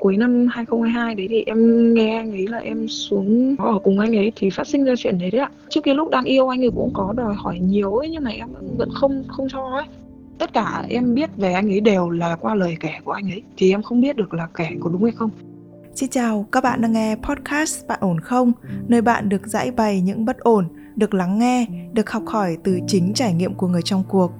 cuối năm 2022 đấy thì em nghe anh ấy là em xuống ở cùng anh ấy thì phát sinh ra chuyện đấy đấy ạ trước kia lúc đang yêu anh ấy cũng có đòi hỏi nhiều ấy nhưng mà em vẫn không không cho ấy tất cả em biết về anh ấy đều là qua lời kể của anh ấy thì em không biết được là kể có đúng hay không Xin chào, các bạn đang nghe podcast Bạn ổn không? Nơi bạn được giải bày những bất ổn, được lắng nghe, được học hỏi từ chính trải nghiệm của người trong cuộc.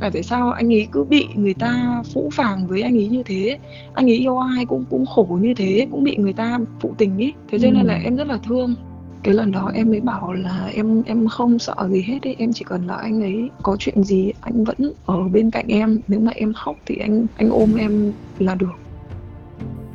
Và tại sao anh ấy cứ bị người ta phũ phàng với anh ấy như thế? Anh ấy yêu ai cũng cũng khổ như thế Cũng bị người ta phụ tình ý. Thế cho nên là em rất là thương. Cái lần đó em mới bảo là em em không sợ gì hết ấy em chỉ cần là anh ấy có chuyện gì anh vẫn ở bên cạnh em. Nếu mà em khóc thì anh anh ôm em là được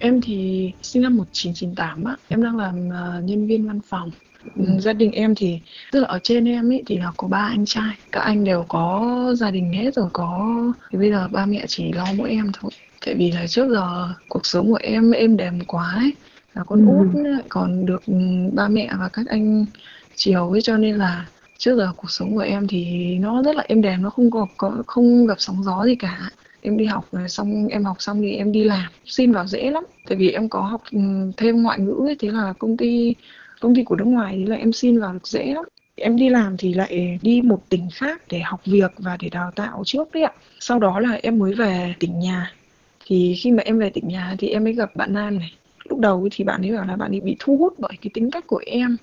Em thì sinh năm 1998 á, em đang làm uh, nhân viên văn phòng. Ừ. Gia đình em thì tức là ở trên em ấy thì là có ba anh trai, các anh đều có gia đình hết rồi có thì bây giờ ba mẹ chỉ lo mỗi em thôi. Tại vì là trước giờ cuộc sống của em êm đềm quá ấy, là con ừ. út còn được ba mẹ và các anh chiều ấy cho nên là trước giờ cuộc sống của em thì nó rất là êm đềm nó không có, có không gặp sóng gió gì cả em đi học xong em học xong thì em đi làm. Xin vào dễ lắm tại vì em có học ừ, thêm ngoại ngữ ấy, thế là công ty công ty của nước ngoài thì là em xin vào được dễ lắm. Em đi làm thì lại đi một tỉnh khác để học việc và để đào tạo trước đấy ạ. Sau đó là em mới về tỉnh nhà. Thì khi mà em về tỉnh nhà thì em mới gặp bạn nam này. Lúc đầu thì bạn ấy bảo là bạn ấy bị thu hút bởi cái tính cách của em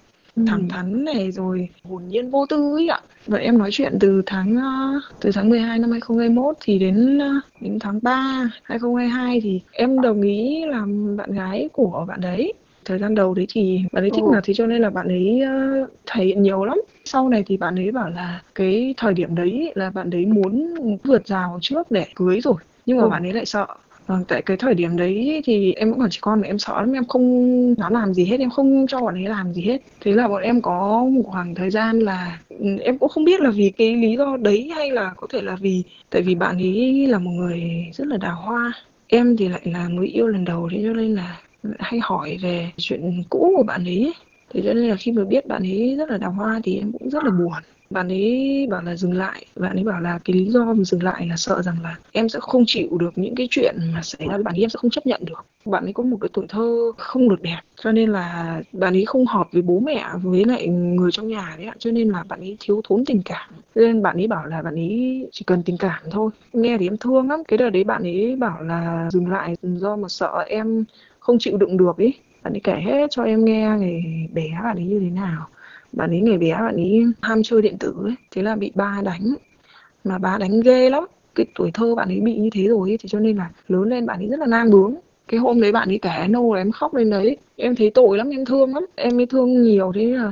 thẳng thắn này rồi hồn nhiên vô tư ấy ạ. Vậy em nói chuyện từ tháng ờ, từ tháng 12 năm 2021 thì đến ờ, đến tháng 3 2022 thì em đồng ý làm bạn gái của bạn đấy. Thời gian đầu đấy thì bạn ấy thích ừ. là thì cho nên là bạn ấy uh, thể hiện nhiều lắm. Sau này thì bạn ấy bảo là cái thời điểm đấy là bạn ấy muốn vượt rào trước để cưới rồi nhưng mà ừ. bạn ấy lại sợ Vâng, tại cái thời điểm đấy thì em cũng còn trẻ con mà em sợ lắm, em không dám làm gì hết, em không cho bọn ấy làm gì hết. Thế là bọn em có một khoảng thời gian là ừ, em cũng không biết là vì cái lý do đấy hay là có thể là vì tại vì bạn ấy là một người rất là đào hoa. Em thì lại là mới yêu lần đầu thế cho nên là hay hỏi về chuyện cũ của bạn ấy. Thế cho nên là khi mà biết bạn ấy rất là đào hoa thì em cũng rất là buồn. Bạn ấy bảo là dừng lại. Bạn ấy bảo là cái lý do mà dừng lại là sợ rằng là em sẽ không chịu được những cái chuyện mà xảy ra với bạn ấy, em sẽ không chấp nhận được. Bạn ấy có một cái tuổi thơ không được đẹp, cho nên là bạn ấy không hợp với bố mẹ, với lại người trong nhà đấy ạ. Cho nên là bạn ấy thiếu thốn tình cảm. Cho nên bạn ấy bảo là bạn ấy chỉ cần tình cảm thôi. Nghe thì em thương lắm. Cái đợt đấy bạn ấy bảo là dừng lại do mà sợ em không chịu đựng được ý bạn ấy kể hết cho em nghe ngày bé bạn ấy như thế nào. Bạn ấy ngày bé bạn ấy ham chơi điện tử ấy thế là bị ba đánh. Mà ba đánh ghê lắm. Cái tuổi thơ bạn ấy bị như thế rồi ấy, thì cho nên là lớn lên bạn ấy rất là nang bướng. Cái hôm đấy bạn ấy kể nô là em khóc lên đấy. Em thấy tội lắm em thương lắm. Em mới thương nhiều thế là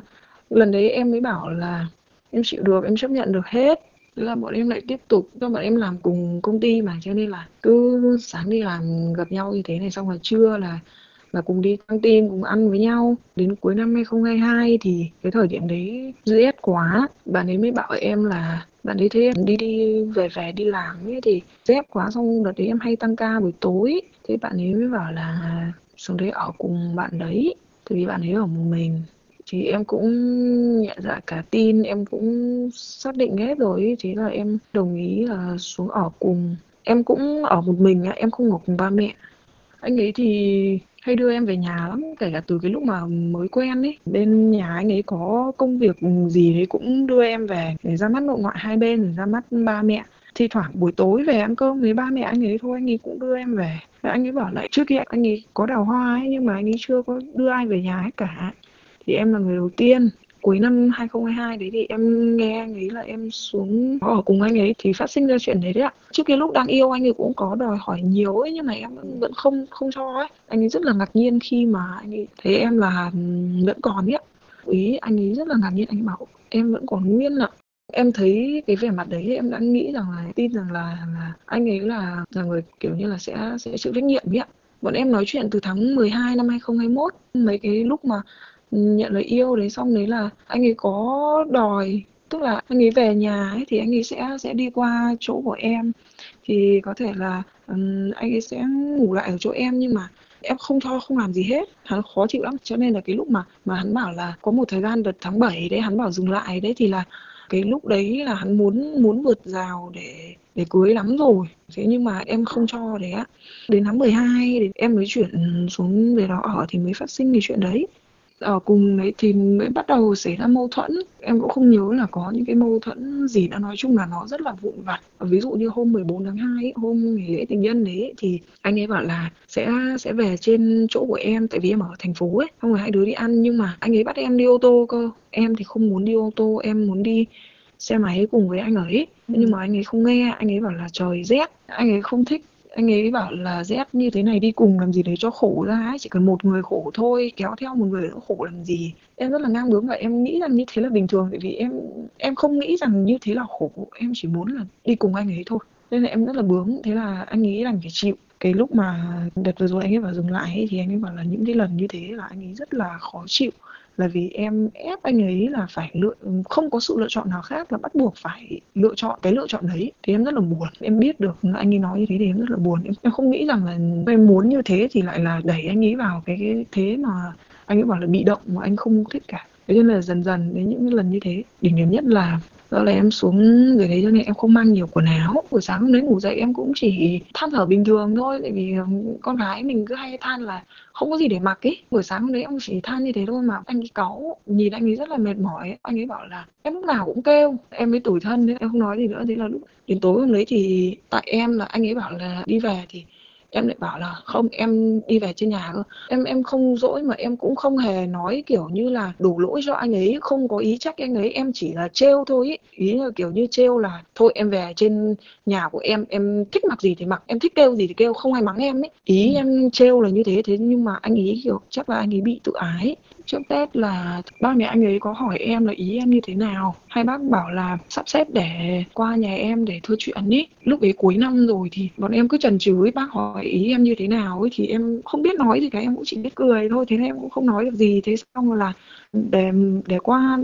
lần đấy em mới bảo là em chịu được em chấp nhận được hết. Thế là bọn em lại tiếp tục cho bọn em làm cùng công ty mà cho nên là cứ sáng đi làm gặp nhau như thế này xong rồi trưa là và cùng đi căng tin, cùng ăn với nhau. Đến cuối năm 2022 thì cái thời điểm đấy rét quá. Bạn ấy mới bảo em là, bạn ấy thấy em đi đi, về về đi làm ấy thì rét quá, xong đợt đấy em hay tăng ca buổi tối. Thế bạn ấy mới bảo là, xuống đấy ở cùng bạn đấy. Tại vì bạn ấy ở một mình. Thì em cũng nhận ra cả tin, em cũng xác định hết rồi thế là em đồng ý là xuống ở cùng. Em cũng ở một mình em không ở cùng ba mẹ. Anh ấy thì hay đưa em về nhà lắm, kể cả từ cái lúc mà mới quen ấy. Bên nhà anh ấy có công việc gì đấy cũng đưa em về để ra mắt nội ngoại hai bên để ra mắt ba mẹ. Thi thoảng buổi tối về ăn cơm với ba mẹ anh ấy thôi, anh ấy cũng đưa em về. Và anh ấy bảo lại trước kia anh ấy có đào hoa ấy, nhưng mà anh ấy chưa có đưa ai về nhà hết cả. Thì em là người đầu tiên cuối năm 2022 đấy thì em nghe anh ấy là em xuống ở cùng anh ấy thì phát sinh ra chuyện đấy đấy ạ. Trước kia lúc đang yêu anh ấy cũng có đòi hỏi nhiều ấy, nhưng mà em vẫn không không cho ấy. Anh ấy rất là ngạc nhiên khi mà anh ấy thấy em là vẫn còn ấy ý anh ấy rất là ngạc nhiên, anh ấy bảo em vẫn còn nguyên ạ. Em thấy cái vẻ mặt đấy em đã nghĩ rằng là, tin rằng là là anh ấy là là người kiểu như là sẽ sẽ chịu trách nhiệm ấy ạ. Bọn em nói chuyện từ tháng 12 năm 2021 mấy cái lúc mà nhận lời yêu đấy xong đấy là anh ấy có đòi. Tức là anh ấy về nhà ấy thì anh ấy sẽ sẽ đi qua chỗ của em. Thì có thể là um, anh ấy sẽ ngủ lại ở chỗ em nhưng mà em không cho không làm gì hết. Hắn khó chịu lắm. Cho nên là cái lúc mà mà hắn bảo là có một thời gian đợt tháng 7 đấy hắn bảo dừng lại đấy thì là cái lúc đấy là hắn muốn muốn vượt rào để để cưới lắm rồi. Thế nhưng mà em không cho đấy á đến tháng 12 thì em mới chuyển xuống về đó ở thì mới phát sinh cái chuyện đấy ở cùng đấy thì mới bắt đầu xảy ra mâu thuẫn. Em cũng không nhớ là có những cái mâu thuẫn gì đã nói chung là nó rất là vụn vặt. Ví dụ như hôm 14 tháng 2 hôm nghỉ lễ tình nhân đấy thì anh ấy bảo là sẽ sẽ về trên chỗ của em tại vì em ở thành phố ấy. Xong rồi hai đứa đi ăn nhưng mà anh ấy bắt em đi ô tô cơ. Em thì không muốn đi ô tô em muốn đi xe máy cùng với anh ấy. Nhưng mà anh ấy không nghe. Anh ấy bảo là trời rét. Anh ấy không thích anh ấy bảo là rét như thế này đi cùng làm gì để cho khổ ra ấy chỉ cần một người khổ thôi kéo theo một người nữa khổ làm gì? Em rất là ngang bướng và em nghĩ rằng như thế là bình thường tại vì em em không nghĩ rằng như thế là khổ em chỉ muốn là đi cùng anh ấy thôi. Nên là em rất là bướng thế là anh nghĩ rằng phải chịu. Cái lúc mà đợt vừa rồi anh ấy vào dừng lại ấy, thì anh ấy bảo là những cái lần như thế là anh ấy rất là khó chịu là vì em ép anh ấy là phải lựa không có sự lựa chọn nào khác là bắt buộc phải lựa chọn cái lựa chọn đấy. Thì em rất là buồn. Em biết được anh ấy nói như thế thì em rất là buồn. Em, em không nghĩ rằng là em muốn như thế thì lại là đẩy anh ấy vào cái, cái thế mà anh ấy bảo là bị động mà anh không thích cả thế nên là dần dần đến những lần như thế đỉnh điểm nhất là đó là em xuống dưới đấy cho nên em không mang nhiều quần áo. Buổi sáng hôm đấy ngủ dậy em cũng chỉ than thở bình thường thôi, tại vì con gái mình cứ hay than là không có gì để mặc ấy buổi sáng hôm đấy em chỉ than như thế thôi mà anh ấy cáu, nhìn anh ấy rất là mệt mỏi. Anh ấy bảo là em lúc nào cũng kêu, em mới tủi thân đấy, em không nói gì nữa. Thế là lúc, đến tối hôm đấy thì tại em là anh ấy bảo là đi về thì em lại bảo là không em đi về trên nhà cơ. Em em không dỗi mà em cũng không hề nói kiểu như là đổ lỗi cho anh ấy không có ý trách anh ấy. Em chỉ là trêu thôi ý, ý là kiểu như trêu là thôi em về trên nhà của em em thích mặc gì thì mặc em thích kêu gì thì kêu không ai mắng em ấy ý ừ. em trêu là như thế thế nhưng mà anh ấy kiểu chắc là anh ấy bị tự ái trước Tết là ba mẹ anh ấy có hỏi em là ý em như thế nào. Hai bác bảo là sắp xếp để qua nhà em để thưa chuyện ý. Lúc ấy cuối năm rồi thì bọn em cứ chần chừ ấy, bác hỏi ý em như thế nào ấy, thì em không biết nói gì cả, em cũng chỉ biết cười thôi, thế nên em cũng không nói được gì. Thế xong là để để qua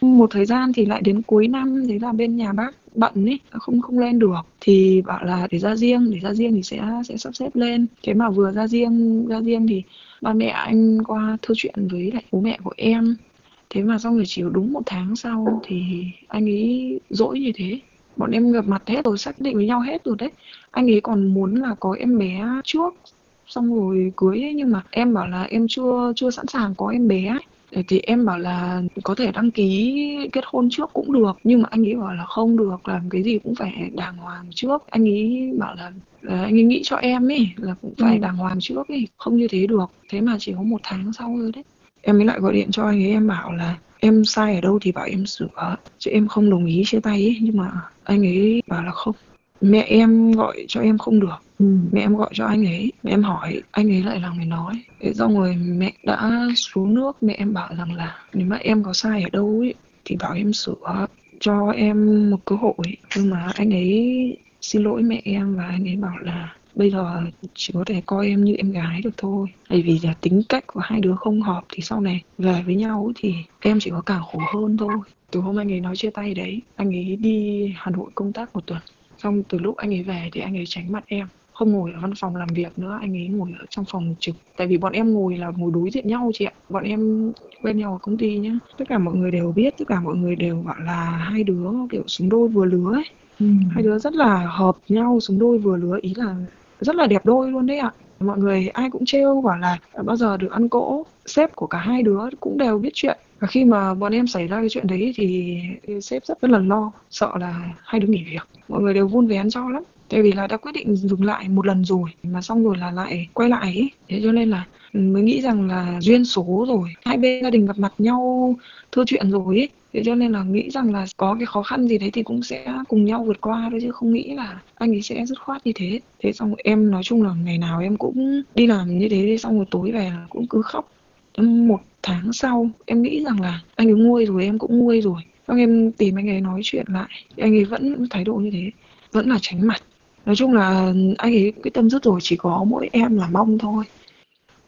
một thời gian thì lại đến cuối năm thế là bên nhà bác bận ấy không không lên được. Thì bảo là để ra riêng để ra riêng thì sẽ sẽ sắp xếp lên. Thế mà vừa ra riêng ra riêng thì ba mẹ anh qua thư chuyện với lại bố mẹ của em. Thế mà xong rồi chỉ đúng một tháng sau thì anh ấy dỗi như thế. Bọn em gặp mặt hết rồi xác định với nhau hết rồi đấy. Anh ấy còn muốn là có em bé trước xong rồi cưới ấy, nhưng mà em bảo là em chưa chưa sẵn sàng có em bé ấy thì em bảo là có thể đăng ký kết hôn trước cũng được nhưng mà anh ấy bảo là không được làm cái gì cũng phải đàng hoàng trước. Anh ấy bảo là, là anh ấy nghĩ cho em ấy là cũng phải ừ. đàng hoàng trước ấy không như thế được. Thế mà chỉ có một tháng sau thôi đấy. Em mới lại gọi điện cho anh ấy em bảo là em sai ở đâu thì bảo em sửa chứ em không đồng ý chia tay ấy nhưng mà anh ấy bảo là không mẹ em gọi cho em không được ừ. mẹ em gọi cho anh ấy, mẹ em hỏi, anh ấy lại là người nói. Thế do người mẹ đã xuống nước, mẹ em bảo rằng là nếu mà em có sai ở đâu ấy thì bảo em sửa cho em một cơ hội. Nhưng mà anh ấy xin lỗi mẹ em và anh ấy bảo là bây giờ chỉ có thể coi em như em gái được thôi. Bởi vì là tính cách của hai đứa không hợp thì sau này về với nhau thì em chỉ có càng khổ hơn thôi. Từ hôm anh ấy nói chia tay đấy, anh ấy đi hà nội công tác một tuần. Xong từ lúc anh ấy về thì anh ấy tránh mặt em không ngồi ở văn phòng làm việc nữa anh ấy ngồi ở trong phòng trực. Tại vì bọn em ngồi là ngồi đối diện nhau chị ạ. Bọn em quen nhau ở công ty nhá. Tất cả mọi người đều biết tất cả mọi người đều bảo là hai đứa kiểu xứng đôi vừa lứa ấy. Ừ. hai đứa rất là hợp nhau xứng đôi vừa lứa ý là rất là đẹp đôi luôn đấy ạ. Mọi người ai cũng trêu bảo là bao giờ được ăn cỗ. Sếp của cả hai đứa cũng đều biết chuyện. Và khi mà bọn em xảy ra cái chuyện đấy thì sếp rất là lo sợ là hai đứa nghỉ việc. Mọi người đều vun vén cho lắm tại vì là đã quyết định dừng lại một lần rồi, mà xong rồi là lại quay lại ấy thế cho nên là mới nghĩ rằng là duyên số rồi, hai bên gia đình gặp mặt nhau, thưa chuyện rồi ấy thế cho nên là nghĩ rằng là có cái khó khăn gì đấy thì cũng sẽ cùng nhau vượt qua thôi, chứ không nghĩ là anh ấy sẽ dứt khoát như thế. Thế xong em nói chung là ngày nào em cũng đi làm như thế xong rồi tối về là cũng cứ khóc. Một tháng sau, em nghĩ rằng là anh ấy nguôi rồi, em cũng nguôi rồi. Xong em tìm anh ấy nói chuyện lại, anh ấy vẫn thái độ như thế, vẫn là tránh mặt nói chung là anh ấy quyết tâm dứt rồi chỉ có mỗi em là mong thôi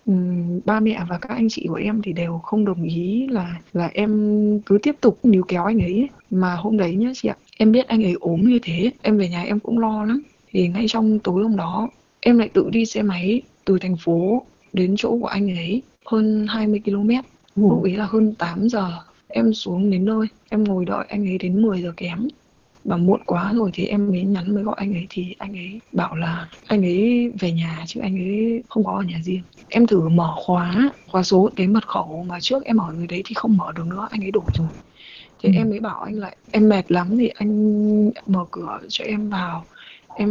Ừm, ba mẹ và các anh chị của em thì đều không đồng ý là là em cứ tiếp tục níu kéo anh ấy ấy. Mà hôm đấy nhá chị ạ, em biết anh ấy ốm như thế, em về nhà em cũng lo lắm. Thì ngay trong tối hôm đó, em lại tự đi xe máy từ thành phố đến chỗ của anh ấy hơn 20 km. Lúc ấy là hơn 8 giờ, em xuống đến nơi, em ngồi đợi anh ấy đến 10 giờ kém và muộn quá rồi thì em mới nhắn mới gọi anh ấy thì anh ấy bảo là anh ấy về nhà chứ anh ấy không có ở nhà riêng. Em thử mở khóa khóa số cái mật khẩu mà trước em ở người đấy thì không mở được nữa anh ấy đổi rồi. Thì Ừ. em mới bảo anh lại em mệt lắm thì anh mở cửa cho em vào em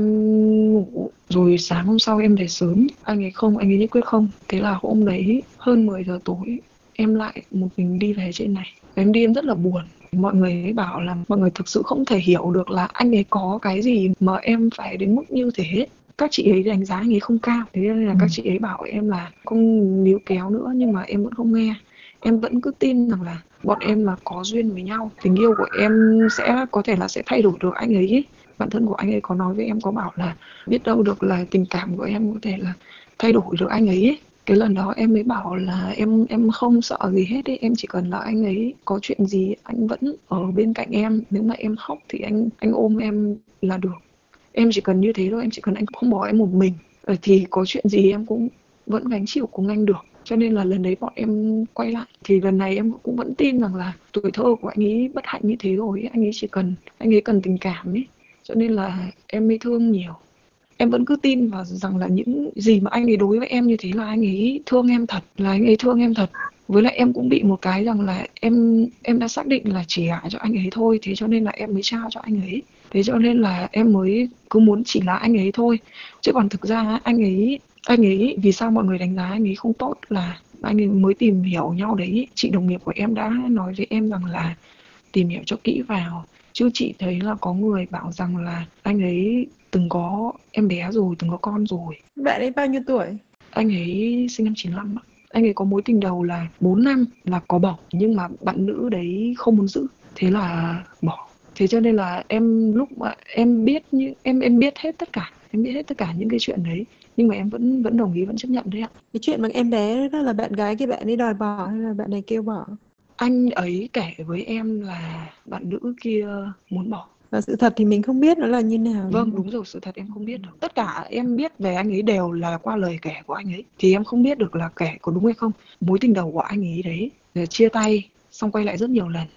ngủ rồi sáng hôm sau em về sớm. Anh ấy không anh ấy nhất quyết không. Thế là hôm đấy hơn 10 giờ tối em lại một mình đi về trên này. Em đi em rất là buồn mọi người ấy bảo là mọi người thực sự không thể hiểu được là anh ấy có cái gì mà em phải đến mức như thế các chị ấy đánh giá anh ấy không cao thế nên là Ừ. các chị ấy bảo em là không níu kéo nữa nhưng mà em vẫn không nghe em vẫn cứ tin rằng là bọn em là có duyên với nhau tình yêu của em sẽ có thể là sẽ thay đổi được anh ấy ấy. bản thân của anh ấy có nói với em có bảo là biết đâu được là tình cảm của em có thể là thay đổi được anh ấy, ấy cái lần đó em mới bảo là em em không sợ gì hết ấy, em chỉ cần là anh ấy có chuyện gì anh vẫn ở bên cạnh em, nếu mà em khóc thì anh anh ôm em là được. Em chỉ cần như thế thôi, em chỉ cần anh không bỏ em một mình. Ờ, thì có chuyện gì em cũng vẫn gánh chịu cùng anh được. Cho nên là lần đấy bọn em quay lại. Thì lần này em cũng vẫn tin rằng là tuổi thơ của anh ấy bất hạnh như thế rồi ấy. anh ấy chỉ cần, anh ấy cần tình cảm ấy. Cho nên là em mới thương nhiều em vẫn cứ tin vào rằng là những gì mà anh ấy đối với em như thế là anh ấy thương em thật, là anh ấy thương em thật. Với lại em cũng bị một cái rằng là em em đã xác định là chỉ gả cho anh ấy thôi, thế cho nên là em mới trao cho anh ấy. Thế cho nên là em mới cứ muốn chỉ là anh ấy thôi. Chứ còn thực ra anh ấy anh ấy, vì sao mọi người đánh giá anh ấy không tốt là anh ấy mới tìm hiểu nhau đấy. Chị đồng nghiệp của em đã nói với em rằng là tìm hiểu cho kỹ vào chứ chị thấy là có người bảo rằng là anh ấy từng có em bé rồi từng có con rồi Bạn ấy bao nhiêu tuổi? anh ấy sinh năm 95 ạ. anh ấy có mối tình đầu là 4 năm là có bầu nhưng mà bạn nữ đấy không muốn giữ thế là bỏ thế cho nên là em lúc mà em biết như em em biết hết tất cả em biết hết tất cả những cái chuyện đấy nhưng mà em vẫn vẫn đồng ý vẫn chấp nhận đấy ạ Cái chuyện mà em bé đó là bạn gái cái bạn ấy đòi bỏ hay là bạn này kêu bỏ? Anh ấy kể với em là bạn nữ kia muốn bỏ Và sự thật thì mình không biết nó là như nào. Vâng, đúng rồi, sự thật em không biết được. Tất cả em biết về anh ấy đều là qua lời kể của anh ấy. Thì em không biết được là kể có đúng hay không. Mối tình đầu của anh ấy đấy, là chia tay, xong quay lại rất nhiều lần.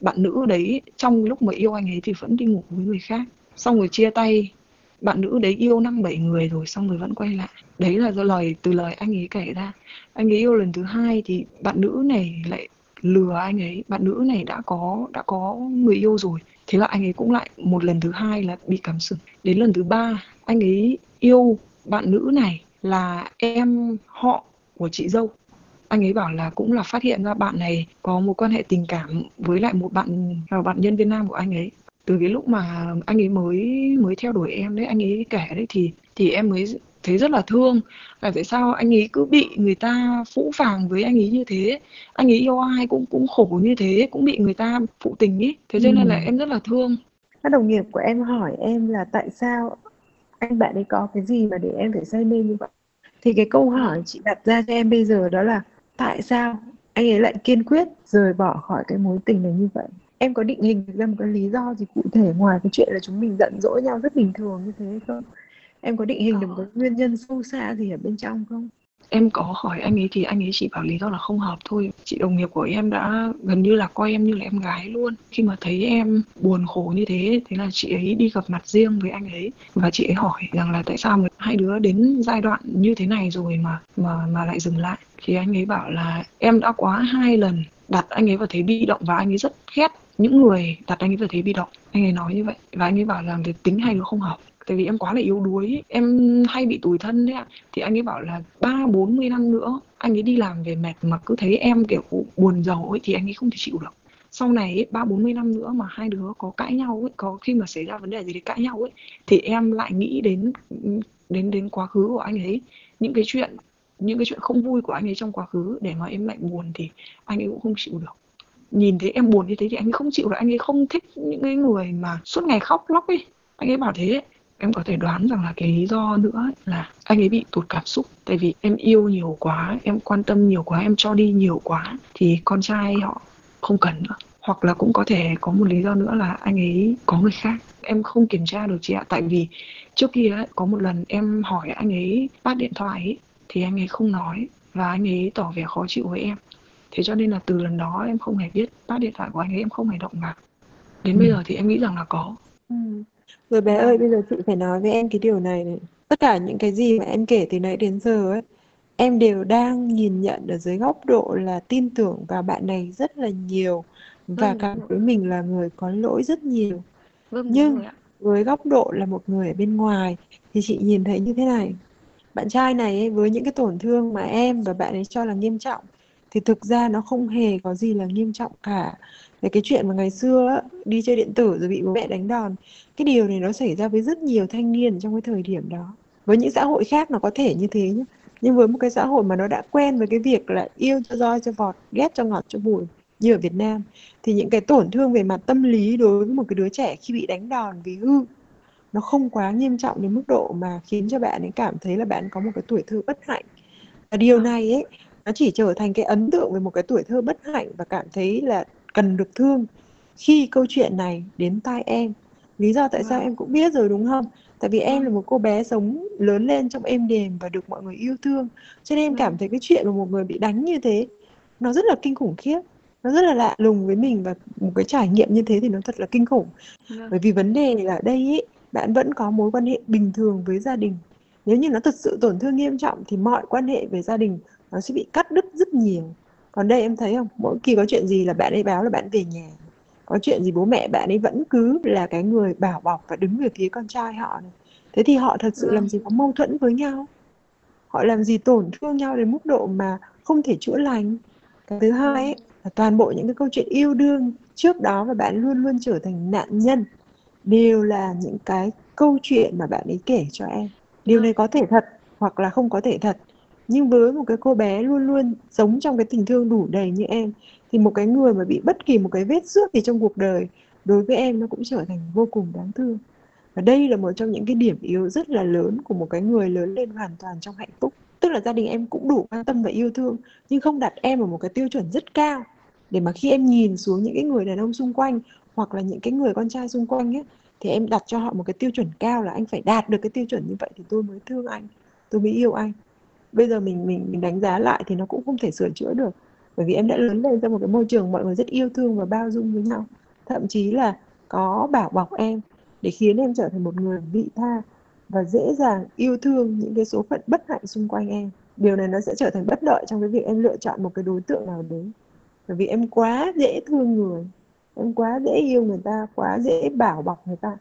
Bạn nữ đấy, trong lúc mà yêu anh ấy thì vẫn đi ngủ với người khác. Xong rồi chia tay, bạn nữ đấy yêu năm bảy người rồi, xong rồi vẫn quay lại. Đấy là do lời, từ lời anh ấy kể ra. Anh ấy yêu lần thứ hai thì bạn nữ này lại lừa anh ấy. Bạn nữ này đã có đã có người yêu rồi. Thế là anh ấy cũng lại một lần thứ hai là bị cắm sừng đến lần thứ ba, anh ấy yêu bạn nữ này là em họ của chị dâu. Anh ấy bảo là cũng là phát hiện ra bạn này có một quan hệ tình cảm với lại một bạn là bạn nhân viên nam của anh ấy. Từ cái lúc mà anh ấy mới mới theo đuổi em đấy, anh ấy kể đấy thì thì em mới thấy rất là thương là tại sao anh ấy cứ bị người ta phũ phàng với anh ấy như thế anh ấy yêu ai cũng cũng khổ như thế cũng bị người ta phụ tình ý thế cho nên là Ừ. em rất là thương Các đồng nghiệp của em hỏi em là tại sao anh bạn ấy có cái gì mà để em phải say mê như vậy? Thì cái câu hỏi chị đặt ra cho em bây giờ đó là tại sao anh ấy lại kiên quyết rời bỏ khỏi cái mối tình này như vậy? Em có định hình ra một cái lý do gì cụ thể ngoài cái chuyện là chúng mình giận dỗi nhau rất bình thường như thế hay không? Em có định hình được một cái nguyên nhân sâu xa gì ở bên trong không? em có hỏi anh ấy thì anh ấy chỉ bảo lý do là không hợp thôi. Chị đồng nghiệp của em đã gần như là coi em như là em gái luôn. Khi mà thấy em buồn khổ như thế thế là chị ấy đi gặp mặt riêng với anh ấy. Và chị ấy hỏi rằng là tại sao mà hai đứa đến giai đoạn như thế này rồi mà mà mà lại dừng lại. Thì anh ấy bảo là em đã quá hai lần đặt anh ấy vào thế bị động và anh ấy rất ghét những người đặt anh ấy vào thế bị động. Anh ấy nói như vậy. Và anh ấy bảo là về tính hai đứa không hợp tại vì em quá là yếu đuối em hay bị tủi thân đấy ạ. Thì anh ấy bảo là ba, bốn mươi năm nữa, anh ấy đi làm về mệt mà cứ thấy em kiểu buồn giàu ấy, thì anh ấy không thể chịu được. Sau này ba, bốn mươi năm nữa mà hai đứa có cãi nhau ấy, có khi mà xảy ra vấn đề gì thì cãi nhau ấy, thì em lại nghĩ đến đến đến quá khứ của anh ấy. Những cái chuyện, những cái chuyện không vui của anh ấy trong quá khứ để mà em lại buồn thì anh ấy cũng không chịu được. Nhìn thấy em buồn như thế thì anh ấy không chịu được. Anh ấy không thích những cái người mà suốt ngày khóc lóc ấy. Anh ấy bảo thế em có thể đoán rằng là cái lý do nữa là anh ấy bị tụt cảm xúc. Tại vì em yêu nhiều quá em quan tâm nhiều quá em cho đi nhiều quá thì con trai họ không cần nữa. Hoặc là cũng có thể có một lý do nữa là anh ấy có người khác. Em không kiểm tra được chị ạ. Tại vì trước kia ấy, có một lần em hỏi anh ấy bắt điện thoại ấy, thì anh ấy không nói và anh ấy tỏ vẻ khó chịu với em. Thế cho nên là từ lần đó em không hề biết bắt điện thoại của anh ấy em không hề động vào đến Ừ. bây giờ thì em nghĩ rằng là có. Ừ. Rồi bé ơi, bây giờ chị phải nói với em cái điều này này. Tất cả những cái gì mà em kể từ nãy đến giờ ấy, em đều đang nhìn nhận ở dưới góc độ là tin tưởng vào bạn này rất là nhiều và Vâng, cảm thấy mình là người có lỗi rất nhiều. vâng Nhưng với góc độ là một người ở bên ngoài thì chị nhìn thấy như thế này. Bạn trai này ấy, với những cái tổn thương mà em và bạn ấy cho là nghiêm trọng thì thực ra nó không hề có gì là nghiêm trọng cả. Về cái chuyện mà ngày xưa á, đi chơi điện tử rồi bị bố mẹ đánh đòn, cái điều này nó xảy ra với rất nhiều thanh niên trong cái thời điểm đó. Với những xã hội khác nó có thể như thế nhé. Nhưng với một cái xã hội mà nó đã quen với cái việc là yêu cho roi cho vọt, ghét cho ngọt cho bùi như ở Việt Nam thì những cái tổn thương về mặt tâm lý đối với một cái đứa trẻ khi bị đánh đòn vì hư nó không quá nghiêm trọng đến mức độ mà khiến cho bạn ấy cảm thấy là bạn có một cái tuổi thơ bất hạnh và điều này ấy nó chỉ trở thành cái ấn tượng về một cái tuổi thơ bất hạnh và cảm thấy là cần được thương khi câu chuyện này đến tai em lý do tại sao Vâng. em cũng biết rồi đúng không tại vì em Vâng. là một cô bé sống lớn lên trong êm đềm và được mọi người yêu thương cho nên em Vâng. cảm thấy cái chuyện mà một người bị đánh như thế nó rất là kinh khủng khiếp nó rất là lạ lùng với mình và một cái trải nghiệm như thế thì nó thật là kinh khủng vâng bởi vì vấn đề là ở đây ý, bạn vẫn có mối quan hệ bình thường với gia đình nếu như nó thật sự tổn thương nghiêm trọng thì mọi quan hệ về gia đình nó sẽ bị cắt đứt rất nhiều. Còn đây em thấy không? Mỗi khi có chuyện gì là bạn ấy báo là bạn về nhà. Có chuyện gì bố mẹ bạn ấy vẫn cứ là cái người bảo bọc và đứng về phía con trai họ này. Thế thì họ thật sự làm gì có mâu thuẫn với nhau? Họ làm gì tổn thương nhau đến mức độ mà không thể chữa lành? Cái thứ hai ấy, là toàn bộ những cái câu chuyện yêu đương trước đó và bạn luôn luôn trở thành nạn nhân đều là những cái câu chuyện mà bạn ấy kể cho em. Điều này có thể thật hoặc là không có thể thật nhưng với một cái cô bé luôn luôn sống trong cái tình thương đủ đầy như em, thì một cái người mà bị bất kỳ một cái vết xước gì trong cuộc đời đối với em nó cũng trở thành vô cùng đáng thương. Và đây là một trong những cái điểm yếu rất là lớn của một cái người lớn lên hoàn toàn trong hạnh phúc. Tức là gia đình em cũng đủ quan tâm và yêu thương, nhưng không đặt em ở một cái tiêu chuẩn rất cao. Để mà khi em nhìn xuống những cái người đàn ông xung quanh, hoặc là những cái người con trai xung quanh ấy, thì em đặt cho họ một cái tiêu chuẩn cao là anh phải đạt được cái tiêu chuẩn như vậy thì tôi mới thương anh, tôi mới yêu anh bây giờ mình mình mình đánh giá lại thì nó cũng không thể sửa chữa được. Bởi vì em đã lớn lên trong một cái môi trường mọi người rất yêu thương và bao dung với nhau. Thậm chí là có bảo bọc em để khiến em trở thành một người vị tha và dễ dàng yêu thương những cái số phận bất hạnh xung quanh em. Điều này nó sẽ trở thành bất lợi trong cái việc em lựa chọn một cái đối tượng nào đấy. Bởi vì em quá dễ thương người, em quá dễ yêu người ta, quá dễ bảo bọc người ta.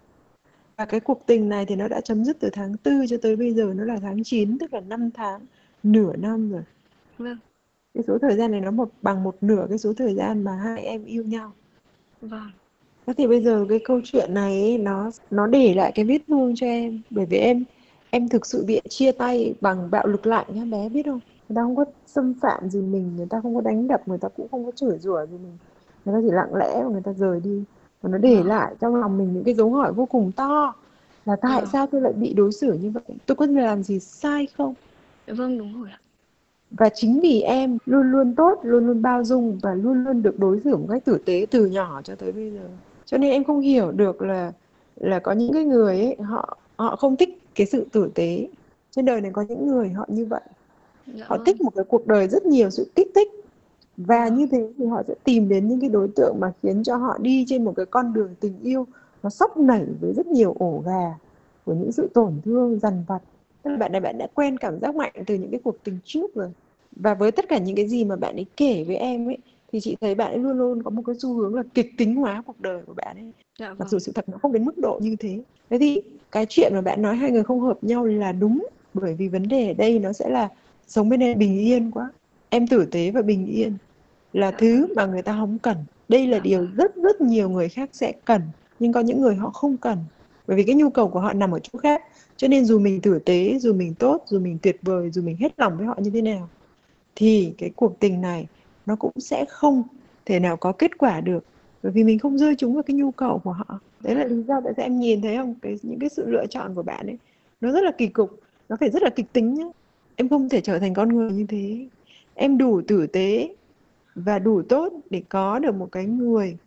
Và cái cuộc tình này thì nó đã chấm dứt từ tháng 4 cho tới bây giờ, nó là tháng 9 tức là 5 tháng nửa năm rồi. Vâng. Cái số thời gian này nó một bằng một nửa cái số thời gian mà hai em yêu nhau. Vâng. Thế thì bây giờ cái câu chuyện này ấy, nó nó để lại cái vết thương cho em. Bởi vì em em thực sự bị chia tay bằng bạo lực lạnh nhá bé biết không? Người ta không có xâm phạm gì mình người ta không có đánh đập người ta cũng không có chửi rủa gì mình. Người ta chỉ lặng lẽ và người ta rời đi. Và nó để Vâng. lại trong lòng mình những cái dấu hỏi vô cùng to. Là tại Vâng. sao tôi lại bị đối xử như vậy? Tôi có làm gì sai không vâng đúng rồi ạ. Và chính vì em luôn luôn tốt luôn luôn bao dung và luôn luôn được đối xử một cách tử tế từ nhỏ cho tới bây giờ. Cho nên em không hiểu được là là có những cái người ấy họ họ không thích cái sự tử tế. Trên đời này có những người họ như vậy. Dạ họ vâng. thích một cái cuộc đời rất nhiều sự kích thích. Và Vâng. như thế thì họ sẽ tìm đến những cái đối tượng mà khiến cho họ đi trên một cái con đường tình yêu nó sóc nảy với rất nhiều ổ gà của những sự tổn thương dằn vặt bạn này bạn đã quen cảm giác mạnh từ những cái cuộc tình trước rồi. Và với tất cả những cái gì mà bạn ấy kể với em ấy thì chị thấy bạn ấy luôn luôn có một cái xu hướng là kịch tính hóa cuộc đời của bạn ấy. Dạ mặc vâng. dù sự thật nó không đến mức độ như thế. Thế thì cái chuyện mà bạn nói hai người không hợp nhau là đúng bởi vì vấn đề ở đây nó sẽ là sống bên em bình yên quá. Em tử tế và bình yên là Dạ thứ mà người ta không cần. Đây là Dạ điều vâng. rất rất nhiều người khác sẽ cần nhưng có những người họ không cần bởi vì cái nhu cầu của họ nằm ở chỗ khác. Cho nên dù mình tử tế, dù mình tốt, dù mình tuyệt vời, dù mình hết lòng với họ như thế nào, thì cái cuộc tình này nó cũng sẽ không thể nào có kết quả được. Bởi vì mình không rơi chúng vào cái nhu cầu của họ. Đấy là lý do tại sao em nhìn thấy không? Cái, những cái sự lựa chọn của bạn ấy, nó rất là kỳ cục. Nó phải rất là kịch tính nhá. Em không thể trở thành con người như thế. Em đủ tử tế và đủ tốt để có được một cái người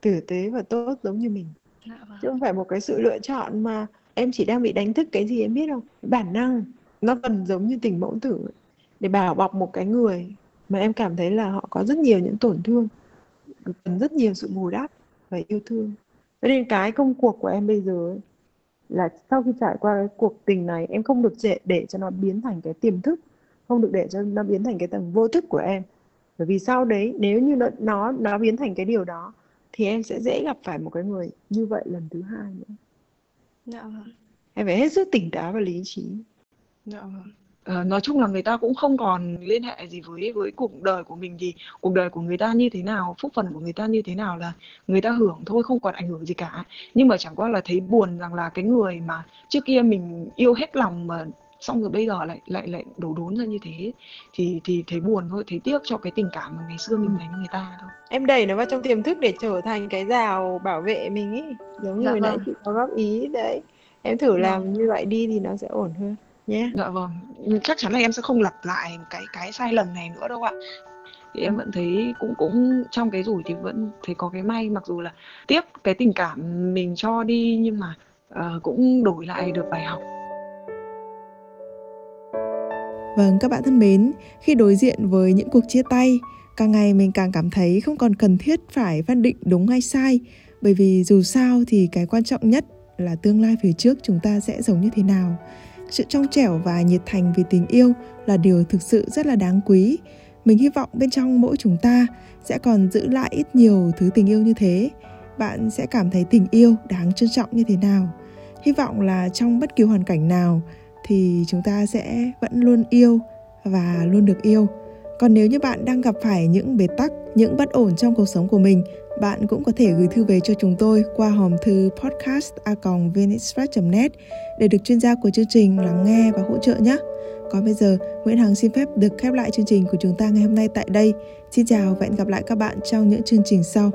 tử tế và tốt giống như mình. Dạ vâng. chứ không phải một cái sự lựa chọn mà em chỉ đang bị đánh thức cái gì em biết không bản năng nó gần giống như tình mẫu tử để bảo bọc một cái người mà em cảm thấy là họ có rất nhiều những tổn thương cần rất nhiều sự bù đắp và yêu thương. Cho nên cái công cuộc của em bây giờ ấy, là sau khi trải qua cái cuộc tình này em không được để, để cho nó biến thành cái tiềm thức không được để cho nó biến thành cái tầng vô thức của em. Bởi vì sau đấy nếu như nó nó nó biến thành cái điều đó thì em sẽ dễ gặp phải một cái người như vậy lần thứ hai nữa. Dạ vâng. Em phải hết sức tỉnh táo và lý trí. Dạ vâng. Ờ, nói chung là người ta cũng không còn liên hệ gì với với cuộc đời của mình thì cuộc đời của người ta như thế nào phúc phần của người ta như thế nào là người ta hưởng thôi không còn ảnh hưởng gì cả. Nhưng mà chẳng qua là thấy buồn rằng là cái người mà trước kia mình yêu hết lòng mà xong rồi bây giờ lại lại lại đổ đốn ra như thế. Thì thì thấy buồn thôi thấy tiếc cho cái tình cảm mà ngày xưa mình dành cho người ta thôi. Em đẩy nó vào trong tiềm thức để trở thành cái rào bảo vệ mình ý. Giống như Dạ hồi nãy vâng. chị có góp ý đấy. Em thử làm như vậy đi thì nó sẽ ổn hơn nhé. Dạ vâng. Chắc chắn là em sẽ không lặp lại cái cái sai lầm này nữa đâu ạ. Thì em vẫn thấy cũng cũng trong cái rủi thì vẫn thấy có cái may. Mặc dù là tiếc cái tình cảm mình cho đi nhưng mà ờ, cũng đổi lại được bài học Vâng, các bạn thân mến, khi đối diện với những cuộc chia tay, càng ngày mình càng cảm thấy không còn cần thiết phải phân định đúng hay sai, bởi vì dù sao thì cái quan trọng nhất là tương lai phía trước chúng ta sẽ giống như thế nào. Sự trong trẻo và nhiệt thành vì tình yêu là điều thực sự rất là đáng quý. Mình hy vọng bên trong mỗi chúng ta sẽ còn giữ lại ít nhiều thứ tình yêu như thế. Bạn sẽ cảm thấy tình yêu đáng trân trọng như thế nào. Hy vọng là trong bất kỳ hoàn cảnh nào thì chúng ta sẽ vẫn luôn yêu và luôn được yêu. Còn nếu như bạn đang gặp phải những bế tắc, những bất ổn trong cuộc sống của mình, bạn cũng có thể gửi thư về cho chúng tôi qua hòm thư podcast@vnexpress.net để được chuyên gia của chương trình lắng nghe và hỗ trợ nhé. Còn bây giờ, Nguyễn Hằng xin phép được khép lại chương trình của chúng ta ngày hôm nay tại đây. Xin chào và hẹn gặp lại các bạn trong những chương trình sau.